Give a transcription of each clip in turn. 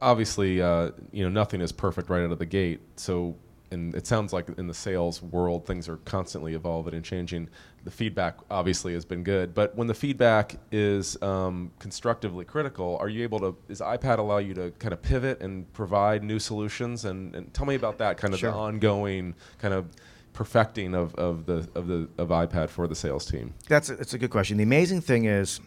obviously, uh, you know, nothing is perfect right out of the gate. So, and it sounds like in the sales world, things are constantly evolving and changing. The feedback obviously has been good, but when the feedback is um, constructively critical, are you able to? Does iPad allow you to kind of pivot and provide new solutions? And, and tell me about that kind of Sure. the ongoing kind of perfecting of, of the of the of iPad for the sales team. That's a, that's a good question. The amazing thing is,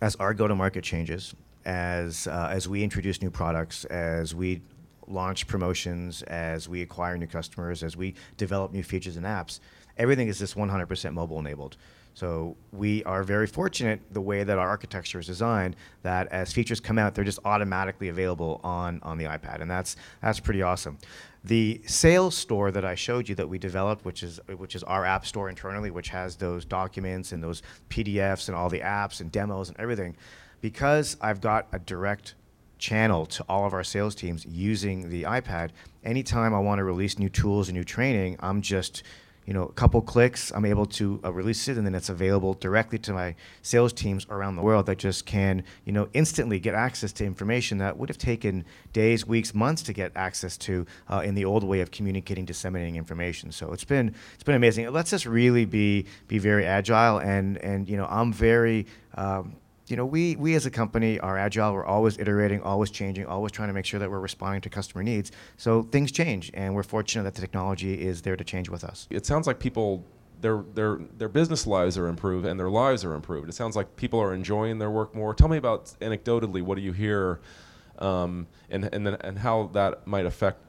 as our go-to-market changes, as uh, as we introduce new products, as we launch promotions, as we acquire new customers, as we develop new features and apps, everything is just 100% mobile enabled. So we are very fortunate the way that our architecture is designed that as features come out, they're just automatically available on, on the iPad, and that's that's pretty awesome. The sales store that I showed you that we developed, which is which is our app store internally, which has those documents and those PDFs and all the apps and demos and everything, because I've got a direct channel to all of our sales teams using the iPad. Anytime I want to release new tools and new training, I'm just you know, a couple clicks, I'm able to uh, release it, and then it's available directly to my sales teams around the world that just can, you know, instantly get access to information that would have taken days, weeks, months to get access to uh, in the old way of communicating, disseminating information. So it's been it's been amazing. It lets us really be be very agile, and and you know, I'm very um, you know, we, we as a company are agile. We're always iterating, always changing, always trying to make sure that we're responding to customer needs. So things change, and we're fortunate that the technology is there to change with us. It sounds like people their their their business lives are improved and their lives are improved. It sounds like people are enjoying their work more. Tell me about anecdotally what do you hear, um, and and then and how that might affect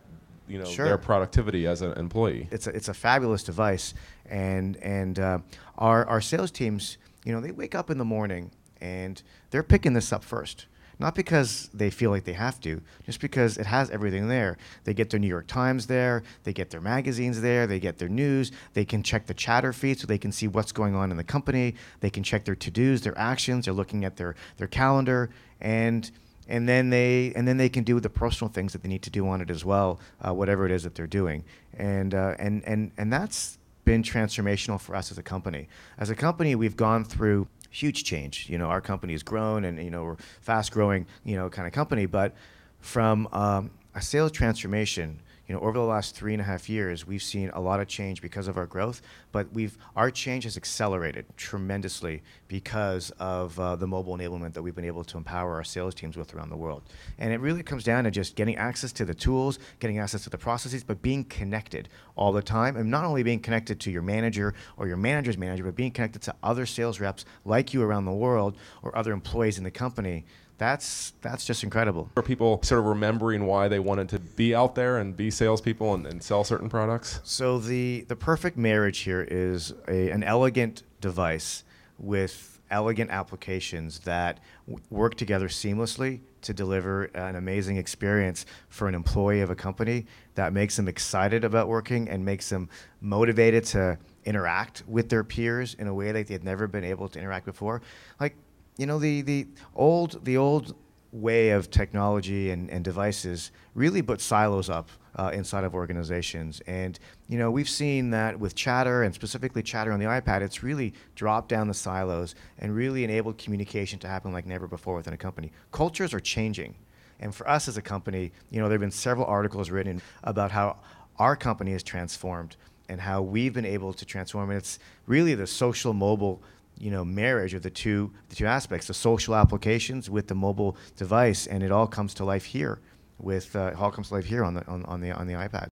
you know Sure. their productivity as an employee. It's a, it's a fabulous device, and and uh, our our sales teams, you know, they wake up in the morning and they're picking this up first. Not because they feel like they have to, just because it has everything there. They get their New York Times there, they get their magazines there, they get their news, they can check the chatter feed so they can see what's going on in the company, they can check their to-dos, their actions, they're looking at their, their calendar, and and then they and then they can do the personal things that they need to do on it as well, uh, whatever it is that they're doing, and uh, and and and that's been transformational for us as a company. As a company, we've gone through huge change. You know, our company has grown, and you know we're fast growing, you know, kind of company. But from um, a sales transformation, you know, over the last three and a half years, we've seen a lot of change because of our growth. But we've our change has accelerated tremendously because of uh, the mobile enablement that we've been able to empower our sales teams with around the world. And it really comes down to just getting access to the tools, getting access to the processes, but being connected all the time, and not only being connected to your manager or your manager's manager, but being connected to other sales reps like you around the world or other employees in the company. That's that's just incredible. Are people sort of remembering why they wanted to be out there and be salespeople and, and sell certain products? So the the perfect marriage here is a, an elegant device with elegant applications that w- work together seamlessly to deliver an amazing experience for an employee of a company that makes them excited about working and makes them motivated to interact with their peers in a way that they've never been able to interact before. Like, you know, the, the old the old way of technology and, and devices really put silos up uh, inside of organizations. And, you know, we've seen that with Chatter and specifically Chatter on the iPad, it's really dropped down the silos and really enabled communication to happen like never before within a company. Cultures are changing. And for us as a company, you know, there have been several articles written about how our company has transformed and how we've been able to transform. And it's really the social mobile you know marriage of the two the two aspects the social applications with the mobile device and it all comes to life here with uh, it all comes to life here on the on, on the on the iPad